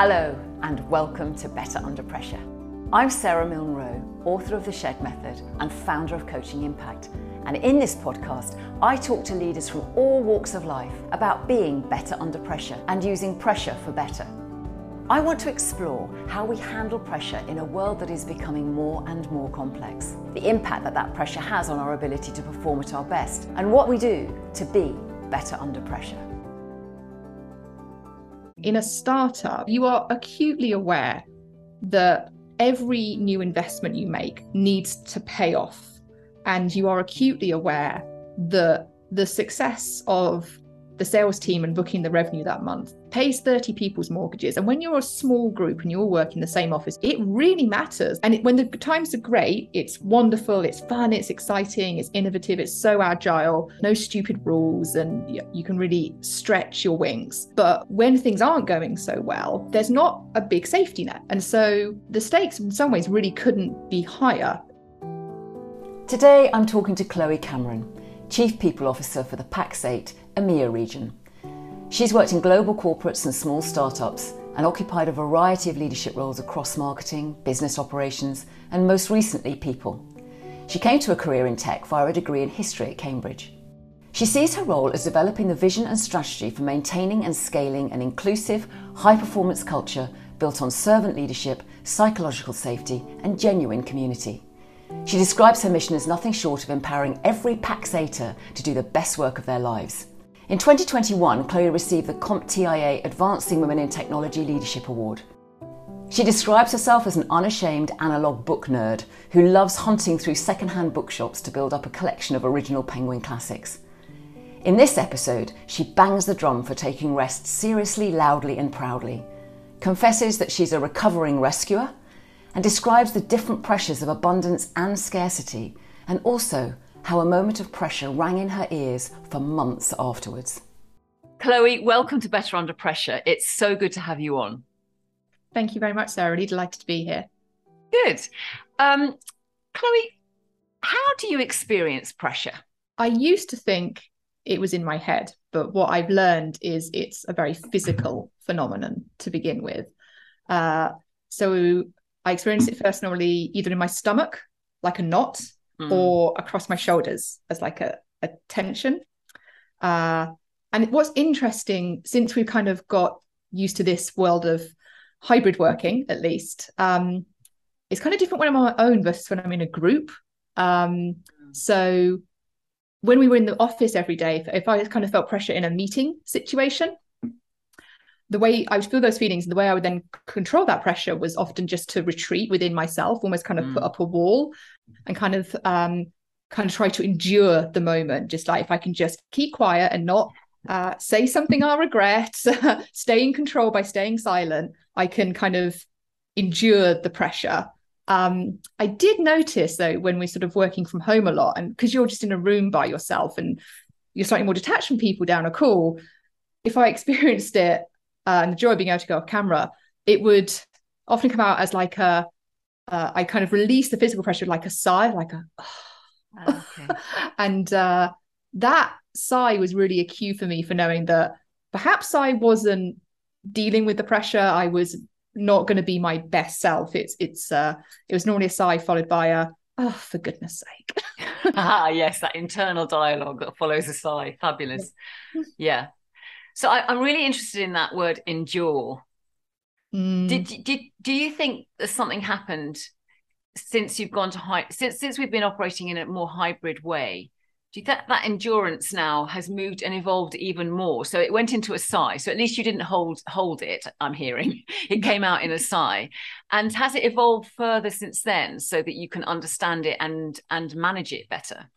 Hello, and welcome to Better Under Pressure. I'm Sarah Milne Rowe, author of The Shed Method and founder of Coaching Impact. And in this podcast, I talk to leaders from all walks of life about being better under pressure and using pressure for better. I want to explore how we handle pressure in a world that is becoming more and more complex, the impact that that pressure has on our ability to perform at our best, and what we do to be better under pressure. In a startup, you are acutely aware that every new investment you make needs to pay off. And you are acutely aware that the success of the sales team and booking the revenue that month pays 30 people's mortgages. And when you're a small group and you all work in the same office, it really matters. And it, when the times are great, it's wonderful, it's fun, it's exciting, it's innovative, it's so agile, no stupid rules, and you, you can really stretch your wings. But when things aren't going so well, there's not a big safety net. And so the stakes, in some ways, really couldn't be higher. Today, I'm talking to Chloe Cameron, Chief People Officer for the Pax8 EMEA region. She's worked in global corporates and small startups and occupied a variety of leadership roles across marketing, business operations, and most recently, people. She came to a career in tech via a degree in history at Cambridge. She sees her role as developing the vision and strategy for maintaining and scaling an inclusive, high performance culture built on servant leadership, psychological safety, and genuine community. She describes her mission as nothing short of empowering every Pax8er to do the best work of their lives. In 2021, Chloe received the CompTIA Advancing Women in Technology Leadership Award. She describes herself as an unashamed analog book nerd who loves hunting through secondhand bookshops to build up a collection of original Penguin classics. In this episode, she bangs the drum for taking rest seriously, loudly, and proudly, confesses that she's a recovering rescuer, and describes the different pressures of abundance and scarcity, and also how a moment of pressure rang in her ears for months afterwards. Chloe, welcome to Better Under Pressure. It's so good to have you on. Thank you very much, Sarah. Really delighted to be here. Good. Um, Chloe, how do you experience pressure? I used to think it was in my head, but what I've learned is it's a very physical phenomenon to begin with. Uh, so I experience it first normally either in my stomach, like a knot, mm. or across my shoulders as like a, a tension. Uh, and what's interesting, since we've kind of got used to this world of hybrid working, at least, um, it's kind of different when I'm on my own versus when I'm in a group. Um, mm. so when we were in the office every day, if, if I kind of felt pressure in a meeting situation, the way I would feel those feelings and the way I would then control that pressure was often just to retreat within myself, almost kind of mm. put up a wall and kind of um, kind of try to endure the moment. Just like if I can just keep quiet and not uh, say something I'll regret, stay in control by staying silent, I can kind of endure the pressure. Um, I did notice though when we're sort of working from home a lot, and because you're just in a room by yourself and you're slightly more detached from people down a call, if I experienced it uh, and the joy of being able to go off camera, it would often come out as like a, uh, I kind of release the physical pressure like a sigh, like a, oh. okay. and uh, that sigh was really a cue for me for knowing that perhaps I wasn't dealing with the pressure. I was not going to be my best self. It's it's uh, it was normally a sigh followed by a oh for goodness sake. ah yes, that internal dialogue that follows a sigh. Fabulous. Yeah. So I, am really interested in that word endure. Mm. Did, did do you think that something happened since you've gone to high since since we've been operating in a more hybrid way? Do you think that endurance now has moved and evolved even more? So it went into a sigh. So at least you didn't hold hold it. I'm hearing it came out in a sigh, and has it evolved further since then so that you can understand it and and manage it better?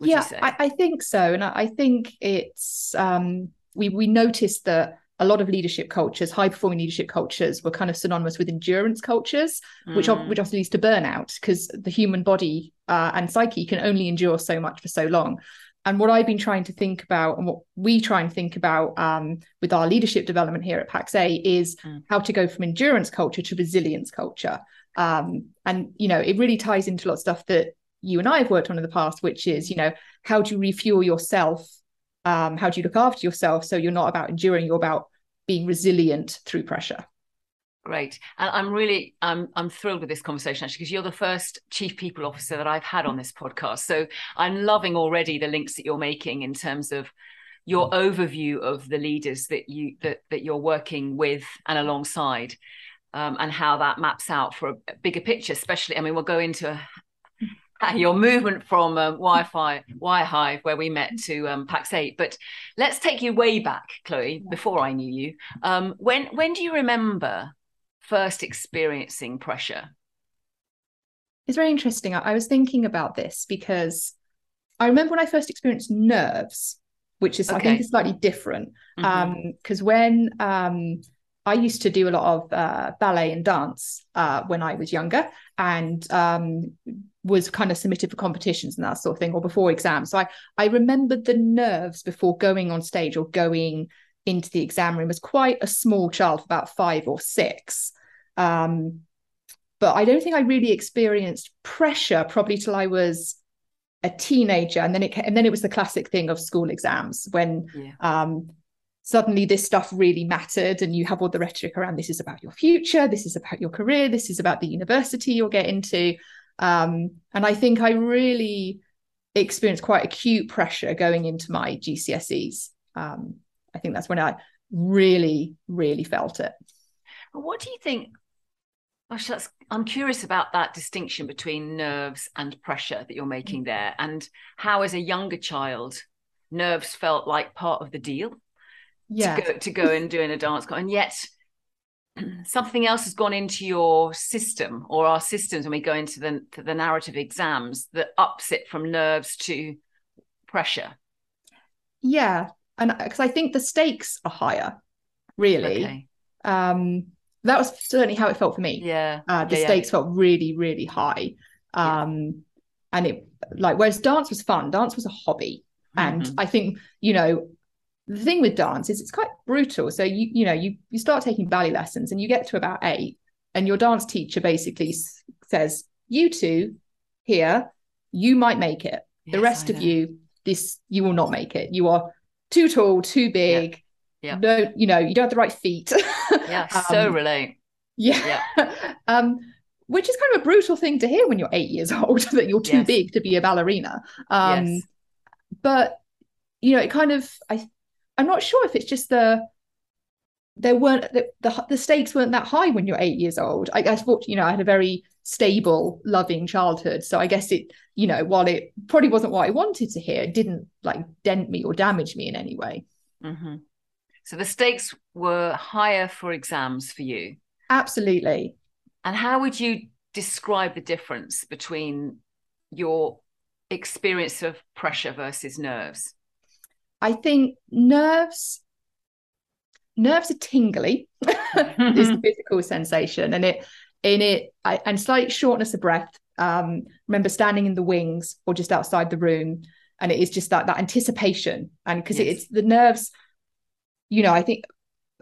yeah, I, I, think so, and I, I think it's um, we we noticed that a lot of leadership cultures, high performing leadership cultures, were kind of synonymous with endurance cultures, mm. which which often leads to burnout because the human body uh, and psyche can only endure so much for so long. And what I've been trying to think about, and what we try and think about um, with our leadership development here at Pax8, is mm. how to go from endurance culture to resilience culture. Um, and you know, it really ties into a lot of stuff that you and I have worked on in the past, which is you know, how do you refuel yourself um, how do you look after yourself so you're not about enduring you're about being resilient through pressure Great. And I'm really I'm I'm thrilled with this conversation actually because you're the first chief people officer that I've had on this podcast. So I'm loving already the links that you're making in terms of your overview of the leaders that you that that you're working with and alongside um, and how that maps out for a bigger picture especially i mean we'll go into your movement from um, Wi-Fi, Wirehive, where we met, to um, Pax8. But let's take you way back, Chloe, before I knew you. Um, when when do you remember first experiencing pressure? It's very interesting. I, I was thinking about this because I remember when I first experienced nerves, which is okay. I think is slightly different. Because mm-hmm. um, when um, I used to do a lot of uh, ballet and dance uh, when I was younger, and um, was kind of submitted for competitions and that sort of thing, or before exams. So I I remembered the nerves before going on stage or going into the exam room as quite a small child, about five or six. Um, but I don't think I really experienced pressure probably till I was a teenager, and then it and then it was the classic thing of school exams when yeah. um, suddenly this stuff really mattered, and you have all the rhetoric around this is about your future, this is about your career, this is about the university you'll get into, um, and I think I really experienced quite acute pressure going into my GCSEs. Um, I think that's when I really, really felt it. What do you think? Gosh, that's, I'm curious about that distinction between nerves and pressure that you're making mm. there, and how, as a younger child, nerves felt like part of the deal. Yeah. To go, to go and doing a dance, and yet something else has gone into your system or our systems when we go into the, the narrative exams that ups it from nerves to pressure. Yeah, and because I think the stakes are higher, really. Okay. Um, that was certainly how it felt for me. Yeah, uh, the yeah, stakes yeah. felt really, really high. Um, yeah. and it like whereas dance was fun, dance was a hobby, mm-hmm. and I think you know the thing with dance is it's quite brutal. So you you know you you start taking ballet lessons and you get to about eight, and your dance teacher basically says, "You two here, you might make it. Yes, the rest of you, this you will not make it. You are too tall, too big. Yeah. No, you know, you don't have the right feet. yeah, um, so relate. Yeah. yeah. um, which is kind of a brutal thing to hear when you're eight years old that you're too yes. big to be a ballerina. Um, yes. but you know, it kind of I I'm not sure if it's just the there weren't the, the, the stakes weren't that high when you're eight years old. I, I thought, you know, I had a very stable, loving childhood. So I guess it, you know, while it probably wasn't what I wanted to hear, it didn't like dent me or damage me in any way. Mm-hmm. So the stakes were higher for exams for you. Absolutely. And how would you describe the difference between your experience of pressure versus nerves? I think nerves nerves are tingly. This physical sensation and it in it I, and slight shortness of breath um remember standing in the wings or just outside the room and it is just that that anticipation and because yes. it's the nerves you know i think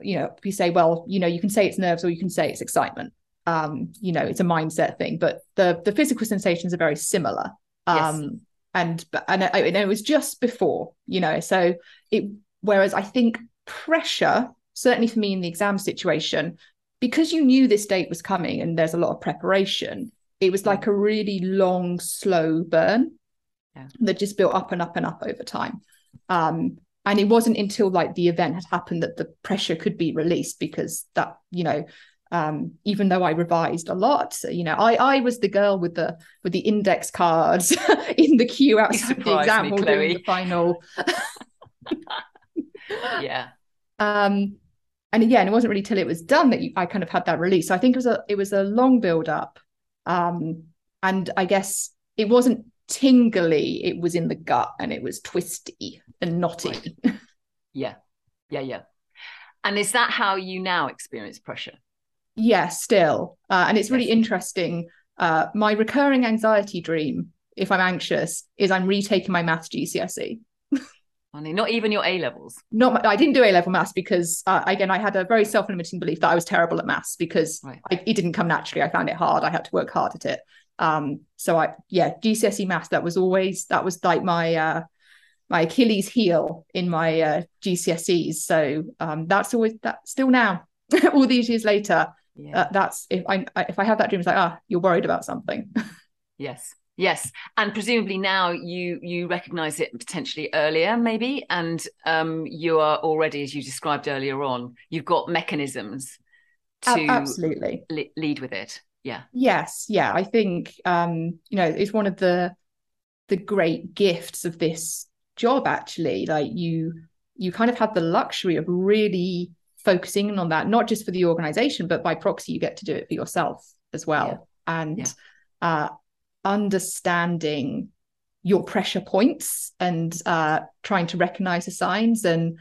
you know you say well you know you can say it's nerves or you can say it's excitement. Um you know it's a mindset thing but the the physical sensations are very similar. Um yes and and, and it was just before you know so it whereas i think pressure certainly for me in the exam situation because you knew this date was coming and there's a lot of preparation it was like a really long slow burn yeah. that just built up and up and up over time um, and it wasn't until like the event had happened that the pressure could be released because that you know um, even though I revised a lot. You know, I I was the girl with the with the index cards in the queue outside the exam hall doing the final. yeah. Um, and again, it wasn't really till it was done that you, I kind of had that release. So I think it was a it was a long build up, um, and I guess it wasn't tingly; it was in the gut, and it was twisty and knotty. Right. yeah, yeah, yeah. And is that how you now experience pressure? Yeah still uh, and it's really yes. interesting uh, my recurring anxiety dream if i'm anxious is i'm retaking my maths gcse not even your A levels. Not, I didn't do A level maths because, uh, again, I had a very self limiting belief that I was terrible at maths because right. I, it didn't come naturally. I found it hard. I had to work hard at it. Um, so I, yeah, GCSE maths. That was always that was like my uh, my Achilles heel in my uh, GCSEs. So um, that's always that still now, all these years later yeah. Uh, that's if I if I have that dream, it's like ah, you're worried about something. yes, yes, and presumably now you you recognise it potentially earlier, maybe, and um, you are already, as you described earlier on, you've got mechanisms to absolutely lead with it. Yeah. Yes. Yeah. I think um, you know it's one of the the great gifts of this job. Actually, like you you kind of have the luxury of really focusing on that, not just for the organization, but by proxy, you get to do it for yourself as well. Yeah. And yeah. Uh, understanding your pressure points and uh, trying to recognize the signs and,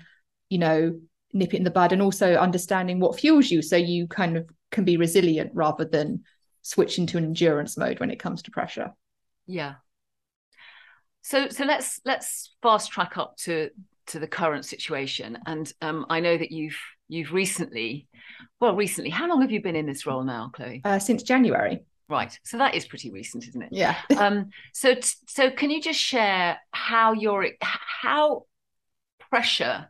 you know, nip it in the bud and also understanding what fuels you so you kind of can be resilient rather than switch into an endurance mode when it comes to pressure. Yeah. So so let's let's fast track up to to the current situation. And um, I know that you've you've recently, well, recently, how long have you been in this role now, Chloe? Uh, since January. Right. So that is pretty recent, isn't it? Yeah. um, so so can you just share how your how pressure,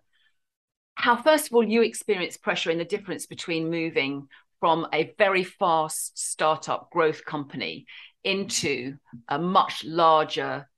how first of all you experience pressure in the difference between moving from a very fast startup growth company into a much larger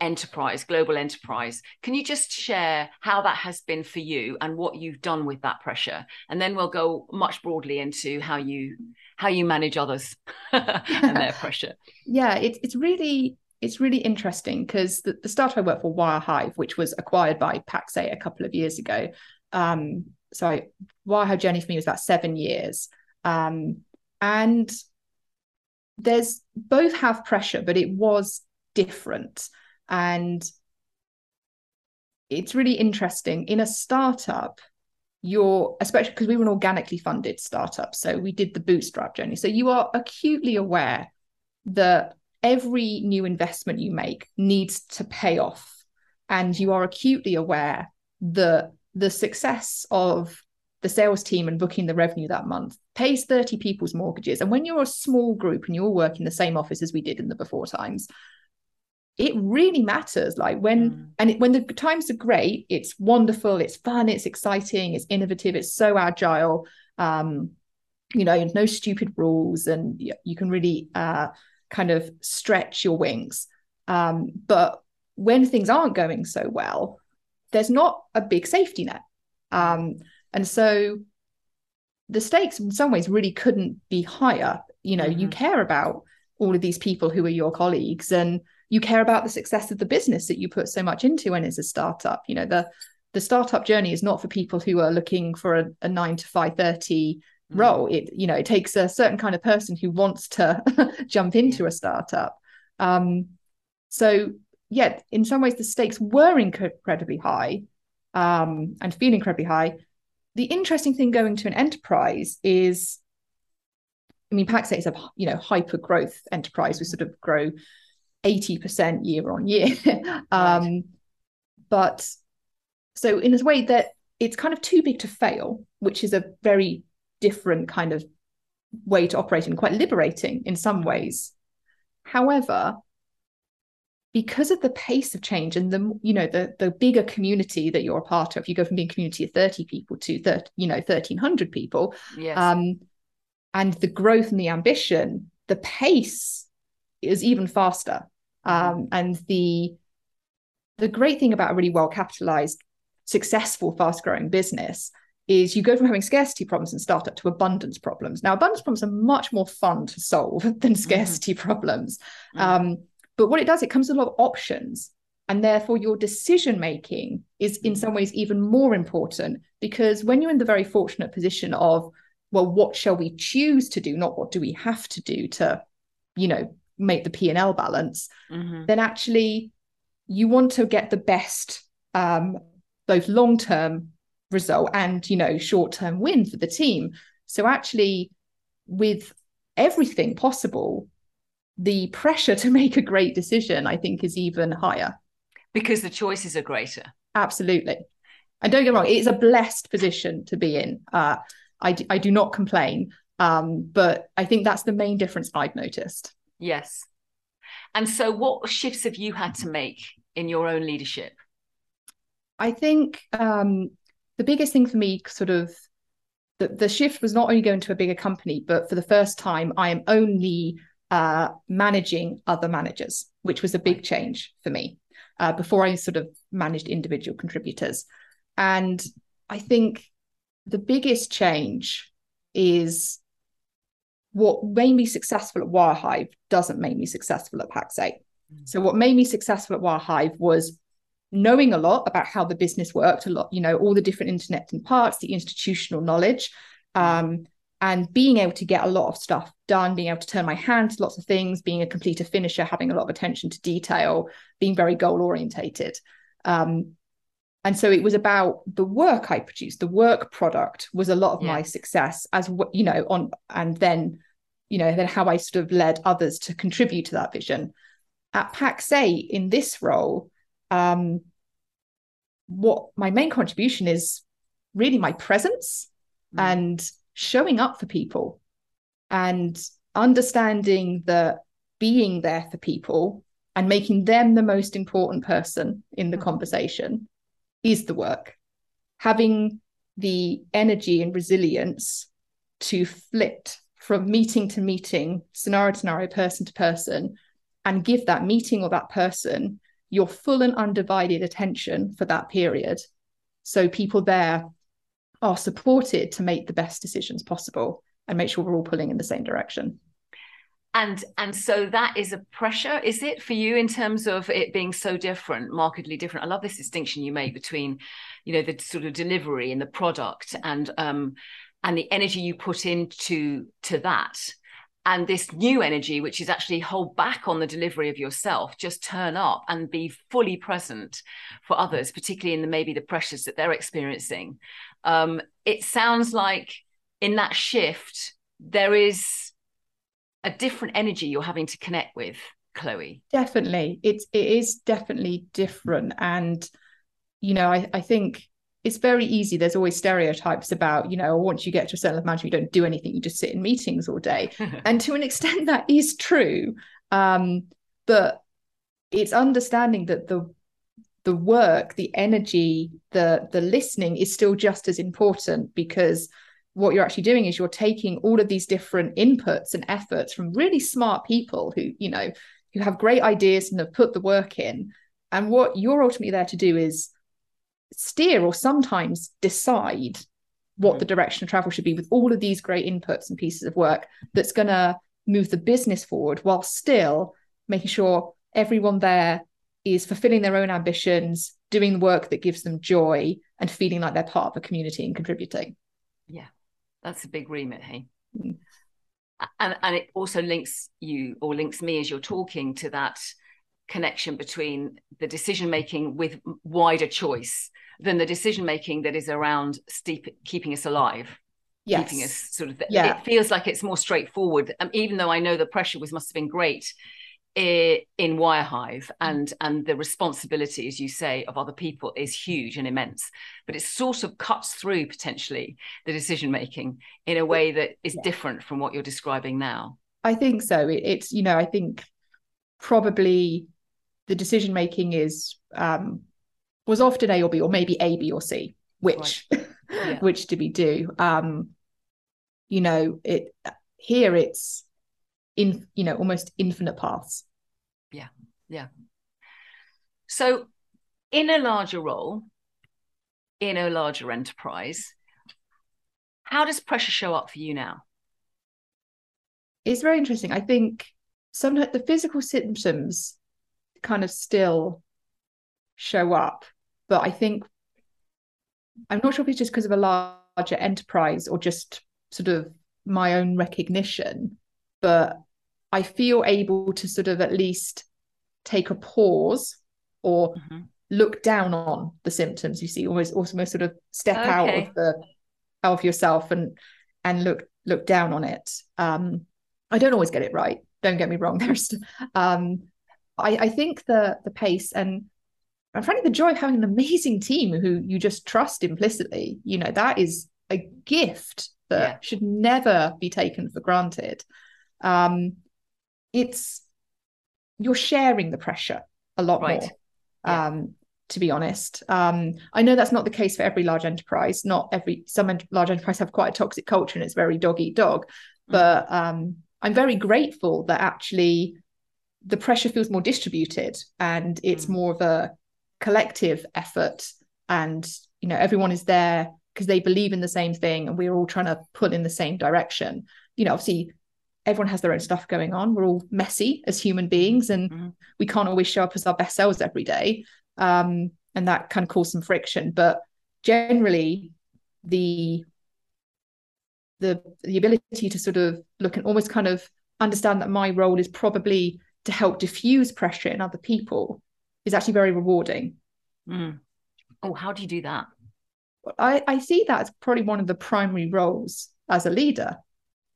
enterprise, global enterprise. Can you just share how that has been for you and what you've done with that pressure? And then we'll go much broadly into how you how you manage others and their pressure. Yeah, it's it's really it's really interesting because the, the startup I worked for, Wirehive, which was acquired by Pax8 a couple of years ago. Um, so Wirehive journey for me was about seven years. Um, and there's both have pressure, but it was different. And it's really interesting. In a startup, you're, especially because we were an organically funded startup, so we did the bootstrap journey. So you are acutely aware that every new investment you make needs to pay off. And you are acutely aware that the success of the sales team and booking the revenue that month pays 30 people's mortgages. And when you're a small group and you all work in the same office as we did in the before times, it really matters like when mm. and it, when the times are great it's wonderful it's fun it's exciting it's innovative it's so agile um you know no stupid rules and you can really uh kind of stretch your wings um but when things aren't going so well there's not a big safety net um and so the stakes in some ways really couldn't be higher you know mm-hmm. you care about all of these people who are your colleagues and you care about the success of the business that you put so much into when it's a startup. You know the the startup journey is not for people who are looking for a, a 9 to 5:30 mm. role. It you know it takes a certain kind of person who wants to jump into a startup. Um so yeah in some ways the stakes were incredibly high um and feel incredibly high. The interesting thing going to an enterprise is I mean, Pax8 is a you know hyper growth enterprise. We sort of grow 80% year on year. um, right. But so, in a way, that it's kind of too big to fail, which is a very different kind of way to operate and quite liberating in some ways. However, because of the pace of change and the you know the the bigger community that you're a part of, you go from being a community of 30 people to 30, you know 1300 people. Yes. Um, and the growth and the ambition, the pace is even faster. Mm-hmm. Um, and the the great thing about a really well capitalized, successful, fast growing business is you go from having scarcity problems and startup to abundance problems. Now, abundance problems are much more fun to solve than mm-hmm. scarcity mm-hmm. problems. Mm-hmm. Um, but what it does, it comes with a lot of options. And therefore, your decision making is in mm-hmm. some ways even more important because when you're in the very fortunate position of, well, what shall we choose to do, not what do we have to do to, you know, make the P&L balance, mm-hmm. then actually you want to get the best um, both long-term result and you know short-term win for the team. So actually with everything possible, the pressure to make a great decision, I think, is even higher. Because the choices are greater. Absolutely. And don't get wrong, it's a blessed position to be in. Uh, I, d- I do not complain. Um, but I think that's the main difference I've noticed. Yes. And so, what shifts have you had to make in your own leadership? I think um, the biggest thing for me, sort of the, the shift was not only going to a bigger company, but for the first time, I am only uh, managing other managers, which was a big change for me. Uh, before I sort of managed individual contributors. And I think the biggest change is what made me successful at Wirehive doesn't make me successful at Pax8. Mm. So what made me successful at Wirehive was knowing a lot about how the business worked, a lot, you know, all the different internet and parts, the institutional knowledge, um, and being able to get a lot of stuff done, being able to turn my hand to lots of things, being a completer finisher, having a lot of attention to detail, being very goal orientated. Um, and so it was about the work I produced. The work product was a lot of yeah. my success, as you know, on and then, you know, then how I sort of led others to contribute to that vision. At Pax8 in this role, um, what my main contribution is really my presence mm. and showing up for people and understanding that being there for people and making them the most important person in the mm. conversation is the work. Having the energy and resilience to flit from meeting to meeting, scenario to scenario, person to person, and give that meeting or that person your full and undivided attention for that period. So people there are supported to make the best decisions possible and make sure we're all pulling in the same direction and and so that is a pressure is it for you in terms of it being so different markedly different? I love this distinction you make between you know the sort of delivery and the product and um and the energy you put into to that. And this new energy which is actually hold back on the delivery of yourself just turn up and be fully present for others particularly in the maybe the pressures that they're experiencing. Um, it sounds like in that shift there is a different energy you're having to connect with chloe definitely it's it is definitely different and you know i i think it's very easy. There's always stereotypes about, you know, once you get to a certain level of management, you don't do anything, you just sit in meetings all day. and to an extent, that is true. Um, but it's understanding that the the work, the energy, the the listening is still just as important because what you're actually doing is you're taking all of these different inputs and efforts from really smart people who, you know, who have great ideas and have put the work in. And what you're ultimately there to do is steer or sometimes decide what the direction of travel should be with all of these great inputs and pieces of work that's going to move the business forward while still making sure everyone there is fulfilling their own ambitions, doing the work that gives them joy, and feeling like they're part of a community and contributing. Yeah, that's a big remit, hey. Mm. And and it also links you or links me as you're talking to that connection between the decision making with wider choice than the decision making that is around steep, keeping us alive yes. keeping us sort of yeah. it feels like it's more straightforward um, even though i know the pressure was must have been great in Wirehive and and the responsibility, as you say, of other people is huge and immense. But it sort of cuts through potentially the decision making in a way that is yeah. different from what you're describing now. I think so. It, it's you know I think probably the decision making is um, was often A or B or maybe A, B or C, which right. yeah. which do we do? Um, you know, it here it's in you know almost infinite paths. Yeah, yeah. So, in a larger role, in a larger enterprise, how does pressure show up for you now? It's very interesting. I think sometimes the physical symptoms kind of still show up. But I think I'm not sure if it's just because of a larger enterprise or just sort of my own recognition, but I feel able to sort of at least take a pause or mm-hmm. look down on the symptoms you see, almost almost sort of step okay. out of the out of yourself and and look look down on it. Um, I don't always get it right. Don't get me wrong. There's um, I, I think the the pace and and frankly the joy of having an amazing team who you just trust implicitly, you know, that is a gift that yeah. should never be taken for granted. Um, it's you're sharing the pressure a lot right. more. Yeah. Um, to be honest. Um, I know that's not the case for every large enterprise. Not every some ent- large enterprise have quite a toxic culture and it's very dog eat dog. Mm. But um, I'm very grateful that actually the pressure feels more distributed and it's mm. more of a collective effort and you know everyone is there because they believe in the same thing and we're all trying to pull in the same direction you know obviously everyone has their own stuff going on we're all messy as human beings and mm-hmm. we can't always show up as our best selves every day um, and that can cause some friction but generally the the the ability to sort of look and almost kind of understand that my role is probably to help diffuse pressure in other people is actually very rewarding. Mm. Oh, how do you do that? I, I see that as probably one of the primary roles as a leader.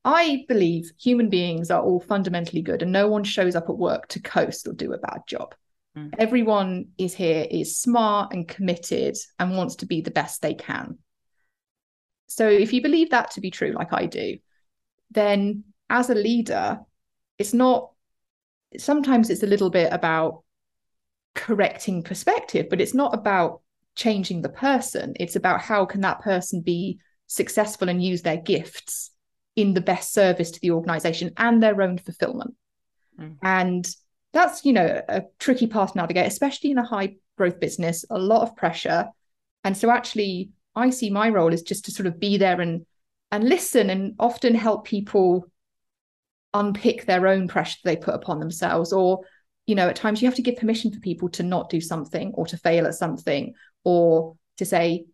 I believe human beings are all fundamentally good and no one shows up at work to coast or do a bad job. Mm. Everyone is here, is smart and committed and wants to be the best they can. So if you believe that to be true, like I do, then as a leader, it's not sometimes it's a little bit about correcting perspective but it's not about changing the person it's about how can that person be successful and use their gifts in the best service to the organization and their own fulfillment. Mm. and that's you know a tricky path to navigate especially in a high growth business a lot of pressure. And so actually i see my role is just to sort of be there and and listen and often help people unpick their own pressure they put upon themselves. Or you know at times you have to give permission for people to not do something or to fail at something or to say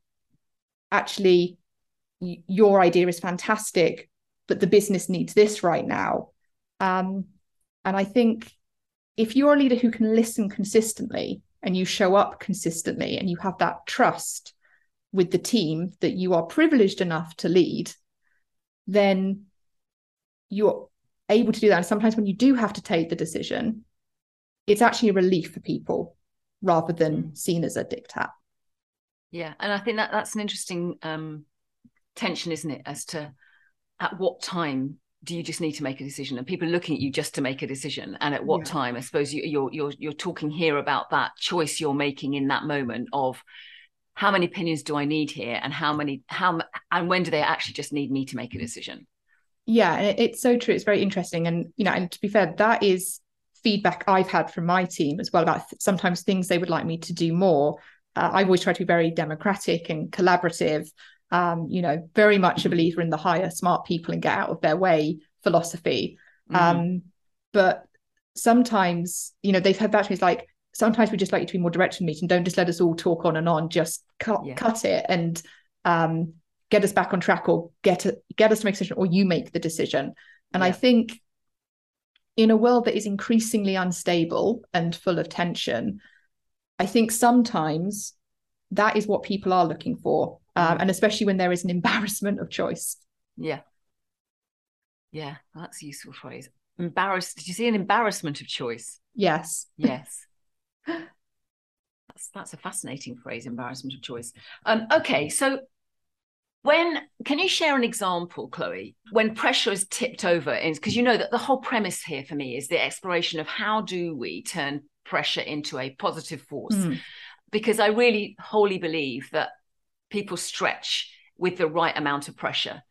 actually your idea is fantastic but the business needs this right now um, and i think if you're a leader who can listen consistently and you show up consistently and you have that trust with the team that you are privileged enough to lead then you're able to do that. And sometimes when you do have to take the decision, it's actually a relief for people rather than mm. seen as a diktat. Yeah, and I think that that's an interesting um, tension, isn't it, as to at what time do you just need to make a decision? And people are looking at you just to make a decision. And at what yeah. time? I suppose you, you're you're you're talking here about that choice you're making in that moment of how many opinions do i need here? And how many how and when do they actually just need me to make a decision? Yeah and it's so true. It's very interesting. And you know and to be fair that is feedback i've had from my team as well about sometimes things they would like me to do more. Uh, i've always tried to be very democratic and collaborative um, you know very much a believer in the hire smart people and get out of their way philosophy mm-hmm. um, but sometimes you know they've had that it's like sometimes we just like you to be more direct in meeting don't just let us all talk on and on just cut yeah. cut it and um, get us back on track or get a, get us to make a decision or you make the decision and yeah. i think in a world that is increasingly unstable and full of tension i think sometimes that is what people are looking for um, mm. and especially when there is an embarrassment of choice yeah yeah that's a useful phrase embarrassed did you see an embarrassment of choice yes yes that's that's a fascinating phrase embarrassment of choice um okay so when can you share an example, Chloe, when pressure is tipped over? Because you know that the whole premise here for me is the exploration of how do we turn pressure into a positive force? Mm. Because I really wholly believe that people stretch with the right amount of pressure.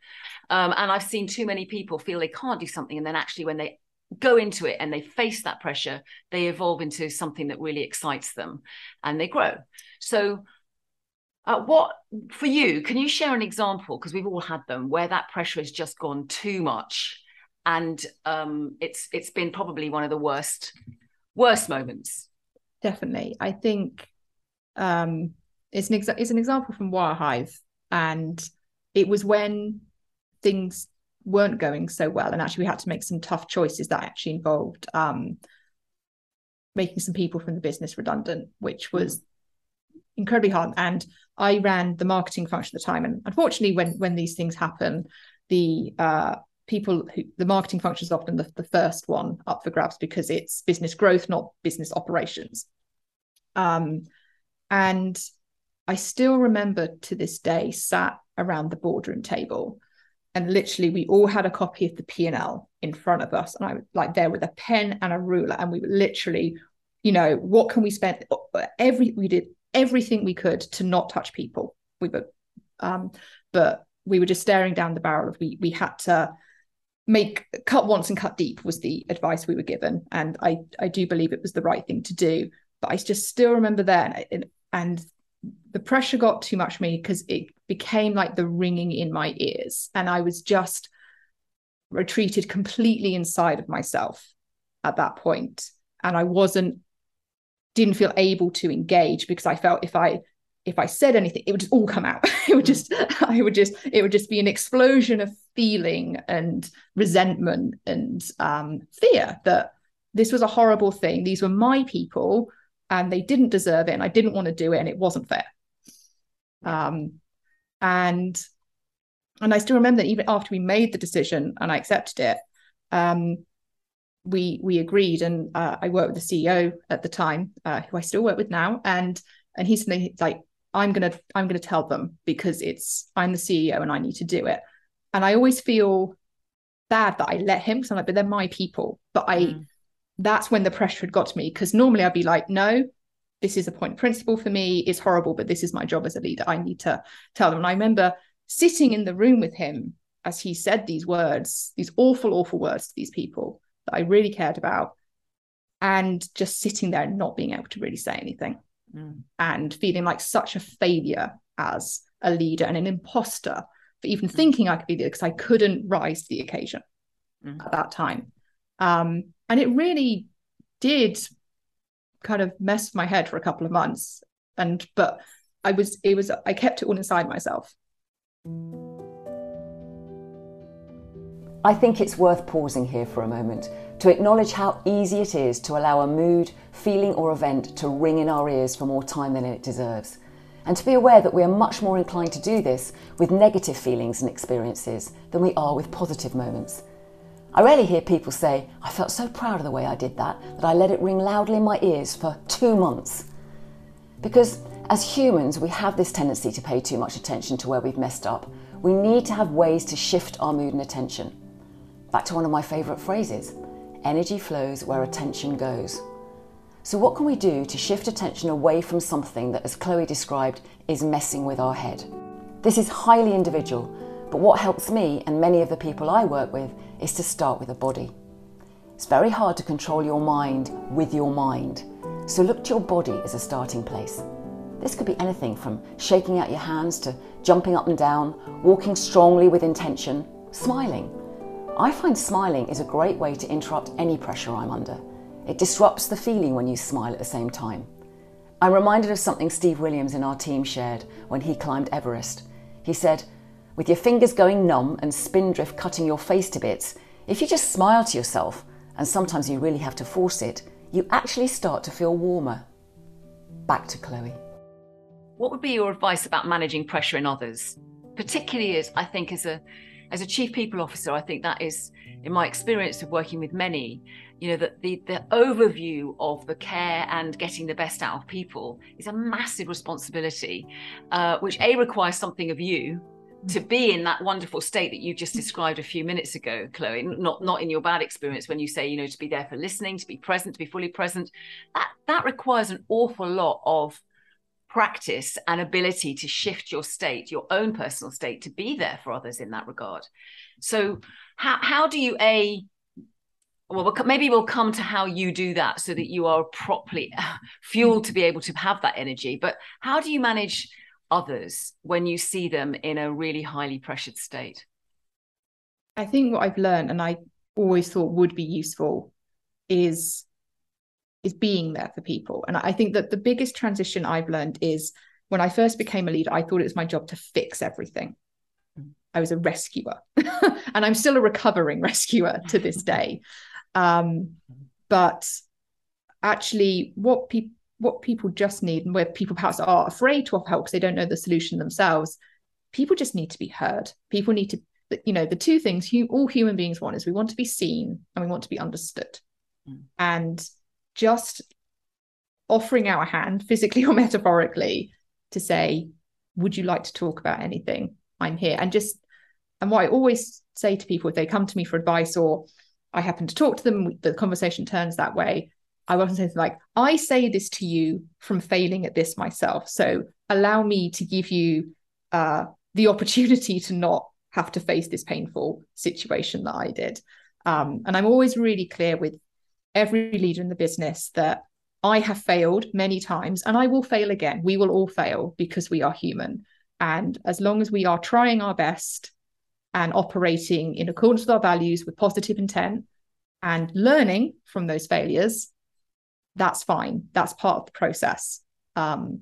Um, and I've seen too many people feel they can't do something. And then actually, when they go into it and they face that pressure, they evolve into something that really excites them and they grow. So, uh, what for you? Can you share an example? Because we've all had them where that pressure has just gone too much, and um, it's it's been probably one of the worst worst moments. Definitely, I think um, it's an it's an example from Wirehive, and it was when things weren't going so well, and actually we had to make some tough choices that actually involved um, making some people from the business redundant, which was incredibly hard. And I ran the marketing function at the time. And unfortunately, when when these things happen, the uh, people who the marketing function is often the, the first one up for grabs because it's business growth, not business operations. Um, and I still remember to this day sat around the boardroom table and literally we all had a copy of the P&L in front of us and I was like there with a pen and a ruler and we were literally you know what can we spend every we did everything we could to not touch people. We were, um, but we were just staring down the barrel of we we had to make cut once and cut deep was the advice we were given, and I I do believe it was the right thing to do. But I just still remember then, and, and the pressure got too much for me because it became like the ringing in my ears, and I was just retreated completely inside of myself at that point, and I wasn't didn't feel able to engage because I felt if I if I said anything, it would just all come out. it would just, I would just, it would just be an explosion of feeling and resentment and um, fear that this was a horrible thing. These were my people and they didn't deserve it. And I didn't want to do it and it wasn't fair. Um, and, and I still remember that even after we made the decision and I accepted it, um, we we agreed and uh, I worked with the CEO at the time, uh, who I still work with now, and and he's like I'm gonna I'm gonna tell them because it's I'm the CEO and I need to do it. And I always feel bad that I let him because I'm like, but they're my people. But I mm. That's when the pressure had got to me because normally I'd be like, no, this is a point of principle for me. It's horrible, but this is my job as a leader. I need to tell them. And I remember sitting in the room with him as he said these words, these awful, awful words to these people that I really cared about, and just sitting there and not being able to really say anything mm. and feeling like such a failure as a leader and an imposter for even mm. thinking I could be there because I couldn't rise to the occasion mm. at that time. Um, and it really did kind of mess my head for a couple of months. And but I was it was I kept it all inside myself. I think it's worth pausing here for a moment to acknowledge how easy it is to allow a mood, feeling, or event to ring in our ears for more time than it deserves. And to be aware that we are much more inclined to do this with negative feelings and experiences than we are with positive moments. I rarely hear people say, I felt so proud of the way I did that, that I let it ring loudly in my ears for two months. Because as humans, we have this tendency to pay too much attention to where we've messed up. We need to have ways to shift our mood and attention. Back to one of my favourite phrases energy flows where attention goes. So, what can we do to shift attention away from something that, as Chloe described, is messing with our head? This is highly individual, but what helps me and many of the people I work with is to start with the body. It's very hard to control your mind with your mind, so look to your body as a starting place. This could be anything from shaking out your hands to jumping up and down, walking strongly with intention, smiling. I find smiling is a great way to interrupt any pressure I'm under. It disrupts the feeling when you smile at the same time. I'm reminded of something Steve Williams in our team shared when he climbed Everest. He said, With your fingers going numb and spindrift cutting your face to bits, if you just smile to yourself, and sometimes you really have to force it, you actually start to feel warmer. Back to Chloe. What would be your advice about managing pressure in others? Particularly as I think as a as a chief people officer, I think that is, in my experience of working with many, you know, that the the overview of the care and getting the best out of people is a massive responsibility, uh, which a requires something of you to be in that wonderful state that you just mm-hmm. described a few minutes ago, Chloe. Not not in your bad experience when you say, you know, to be there for listening, to be present, to be fully present. That that requires an awful lot of practice and ability to shift your state, your own personal state, to be there for others in that regard. So, how how do you a well maybe we'll come to how you do that so that you are properly fueled to be able to have that energy but how do you manage others when you see them in a really highly pressured state i think what i've learned and i always thought would be useful is is being there for people. And I think that the biggest transition I've learned is when I first became a leader, I thought it was my job to fix everything. I was a rescuer, and I'm still a recovering rescuer to this day. Um, but actually, what people what people just need, and where people perhaps are afraid to offer help because they don't know the solution themselves, people just need to be heard. People need to, you know, the two things all human beings want is we want to be seen and we want to be understood. Mm. And just offering our hand, physically or metaphorically, to say, Would you like to talk about anything? I'm here. And just, and what I always say to people if they come to me for advice or I happen to talk to them, the conversation turns that way. I wasn't saying like, I say this to you from failing at this myself. So allow me to give you uh, the opportunity to not have to face this painful situation that I did. Um, and I'm always really clear with every leader in the business that I have failed many times and I will fail again. We will all fail because we are human. And as long as we are trying our best and operating in accordance with our values with positive intent and learning from those failures, that's fine. That's part of the process. Um,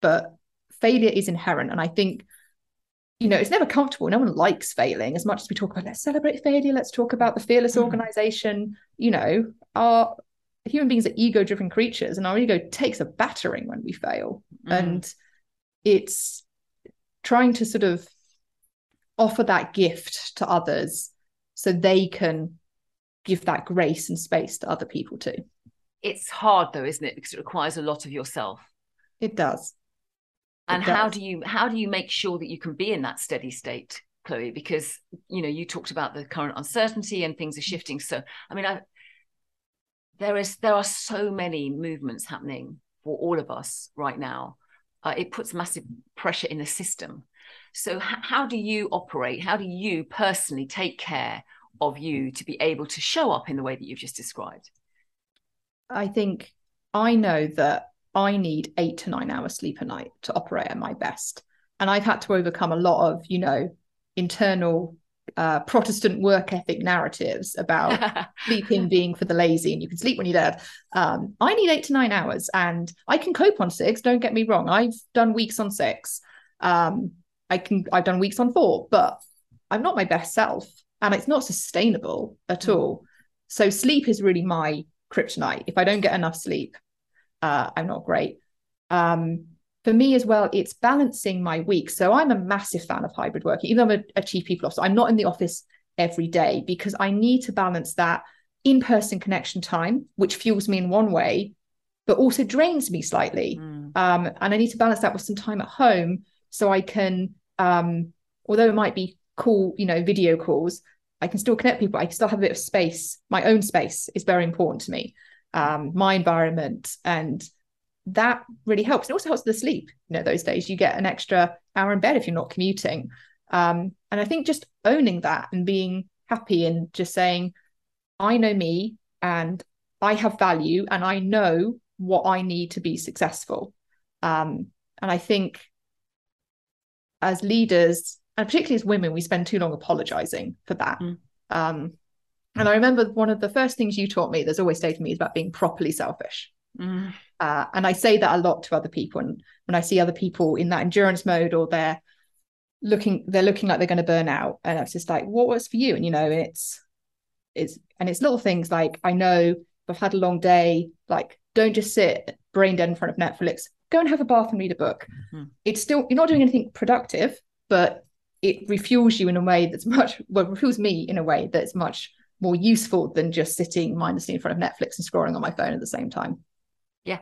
but failure is inherent. And I think, you know, it's never comfortable. No one likes failing as much as we talk about let's celebrate failure, let's talk about the fearless mm. organization. You know, our human beings are ego driven creatures and our ego takes a battering when we fail. Mm. And it's trying to sort of offer that gift to others so they can give that grace and space to other people too. It's hard though, isn't it? Because it requires a lot of yourself. It does. And it how do you how do you make sure that you can be in that steady state, Chloe? Because you know, you talked about the current uncertainty and things are shifting. So I mean, I there is there are so many movements happening for all of us right now. Uh, it puts massive pressure in the system. So, h- how do you operate? How do you personally take care of you to be able to show up in the way that you've just described? I think I know that I need eight to nine hours sleep a night to operate at my best. And I've had to overcome a lot of, you know, internal uh, Protestant work ethic narratives about sleeping being for the lazy and you can sleep when you're dead. Um, I need eight to nine hours and I can cope on six. Don't get me wrong. I've done weeks on six. Um, I can I've done weeks on four, but I'm not my best self and it's not sustainable at mm. all. So sleep is really my kryptonite. If I don't get enough sleep, uh, I'm not great. Um, for me as well, it's balancing my week. So I'm a massive fan of hybrid working, even though I'm a, a chief people officer. I'm not in the office every day because I need to balance that in-person connection time, which fuels me in one way, but also drains me slightly. Mm. Um, and I need to balance that with some time at home so I can, um, although it might be cool, you know, video calls, I can still connect people. I can still have a bit of space. My own space is very important to me. Um, my environment and that really helps. It also helps the sleep. You know, those days you get an extra hour in bed if you're not commuting. Um, and I think just owning that and being happy and just saying, I know me and I have value and I know what I need to be successful. Um, and I think as leaders, and particularly as women, we spend too long apologizing for that. Mm. Um, and I remember one of the first things you taught me that's always stayed with me is about being properly selfish. Mm. Uh, and I say that a lot to other people. And when I see other people in that endurance mode or they're looking, they're looking like they're going to burn out. And it's just like, what works for you? And you know, it's it's and it's little things like I know I've had a long day, like don't just sit brain dead in front of Netflix. Go and have a bath and read a book. Mm-hmm. It's still you're not doing anything productive, but it refuels you in a way that's much well refuels me in a way that's much more useful than just sitting mindlessly in front of Netflix and scrolling on my phone at the same time. Yeah.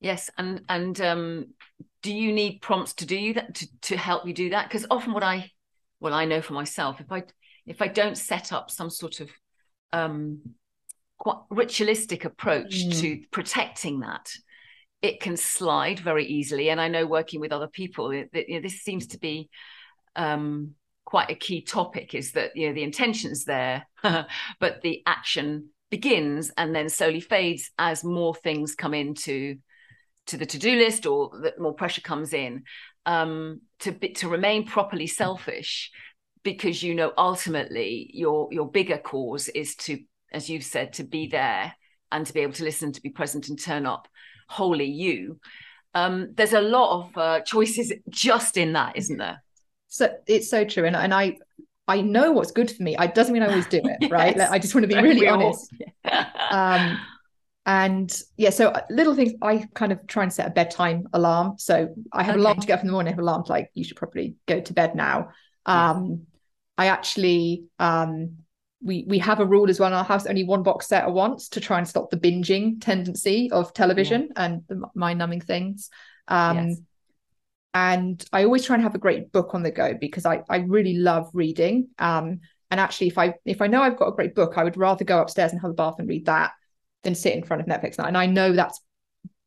Yes, and and um, do you need prompts to do that to, to help you do that? Because often what I well I know for myself, if I if I don't set up some sort of um, quite ritualistic approach mm. to protecting that, it can slide very easily. And I know working with other people, that you know, this seems to be um, quite a key topic is that you know the intention's there but the action begins and then slowly fades as more things come into to the to-do list or that more pressure comes in. Um, to to remain properly selfish because you know ultimately your your bigger cause is to as you've said to be there and to be able to listen to be present and turn up wholly you. Um, there's a lot of uh, choices just in that isn't there so it's so true. And, and i i know what's good for me. It doesn't mean i always do it yes. right like, i just want to be really honest. um and yeah so uh, little things i kind of try and set a bedtime alarm. So i have okay. alarm to get up in the morning. I have alarm to like you should probably go to bed now. Um yes. i actually um we we have a rule as well in our house only one box set at once to try and stop the binging tendency of television yeah. and the mind numbing things. Um yes and I always try and have a great book on the go because I I really love reading. Um, and actually, if I if I know I've got a great book, I would rather go upstairs and have a bath and read that than sit in front of Netflix. And I know that's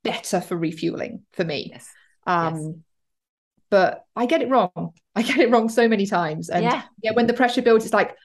better for refueling for me. Yes. Um, Yes. but I get it wrong. I get it wrong so many times. And Yeah. yeah, when the pressure builds, it's like,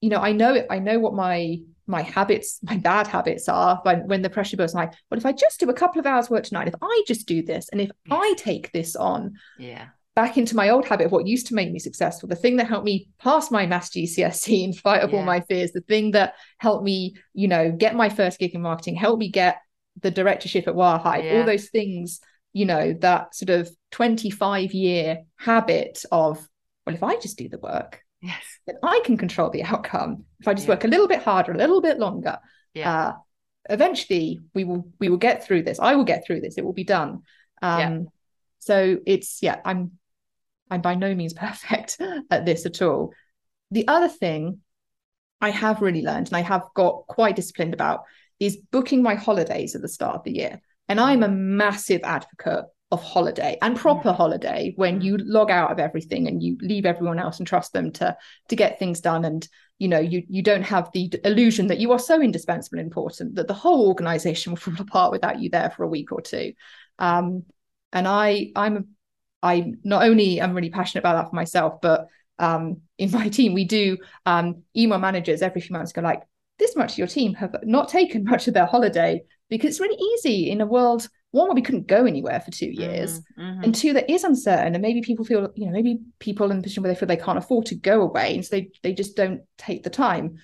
you know, I know it, I know what my my habits, my bad habits are. When when the pressure builds, like, well, if I just do a couple of hours work tonight, if I just do this, and if I take this on Yeah. back into my old habit of what used to make me successful, the thing that helped me pass my mass GCSE in spite of all my fears, the thing that helped me, you know, get my first gig in marketing, helped me get the directorship at Wirehive, Yeah. all those things, you know, that sort of 25 year habit of, well, if I just do the work, Yes. then I can control the outcome. If I just Yeah. work a little bit harder, a little bit longer, Yeah. uh, eventually we will we will get through this. I will get through this. It will be done. Um, Yeah. So it's yeah, I'm I'm by no means perfect at this at all. The other thing I have really learned and I have got quite disciplined about is booking my holidays at the start of the year. And I'm a massive advocate of holiday and proper holiday when Mm. you log out of everything and you leave everyone else and trust them to to get things done. And you know you you don't have the illusion that you are so indispensable and important that the whole organization will fall apart without you there for a week or two. Um and i i'm i not only am really passionate about that for myself but um in my team we do um email managers every few months go like this much of your team have not taken much of their holiday because it's really easy in a world one where we couldn't go anywhere for two years Mhm, mhm. and two that is uncertain and maybe people feel you know maybe people in a position where they feel they can't afford to go away and so they they just don't take the time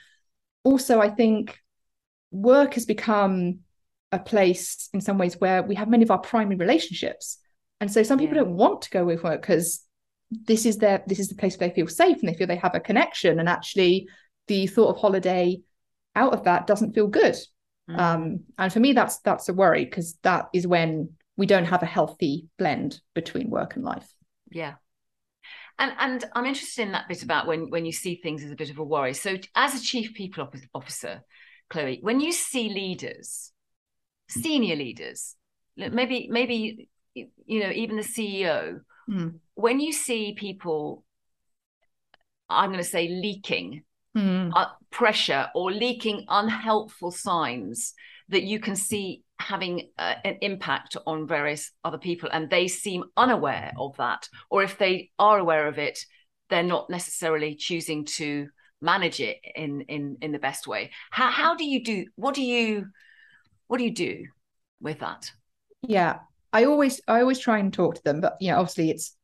also i think work has become a place in some ways where we have many of our primary relationships and so some people Yeah. don't want to go with work because this is their this is the place where they feel safe and they feel they have a connection and actually the thought of holiday out of that doesn't feel good Mhm. um, and for me that's that's a worry because that is when we don't have a healthy blend between work and life Yeah. And and I'm interested in that bit about when when you see things as a bit of a worry. So as a chief people officer, Chloe, when you see leaders, senior leaders, maybe maybe you know even the CEO, Mm. when you see people, I'm going to say leaking Mm. uh, pressure or leaking unhelpful signs that you can see having uh, an impact on various other people and they seem unaware of that or if they are aware of it they're not necessarily choosing to manage it in in in the best way. How how do you do what do you what do you do with that? Yeah i always i always try and talk to them but you know obviously it's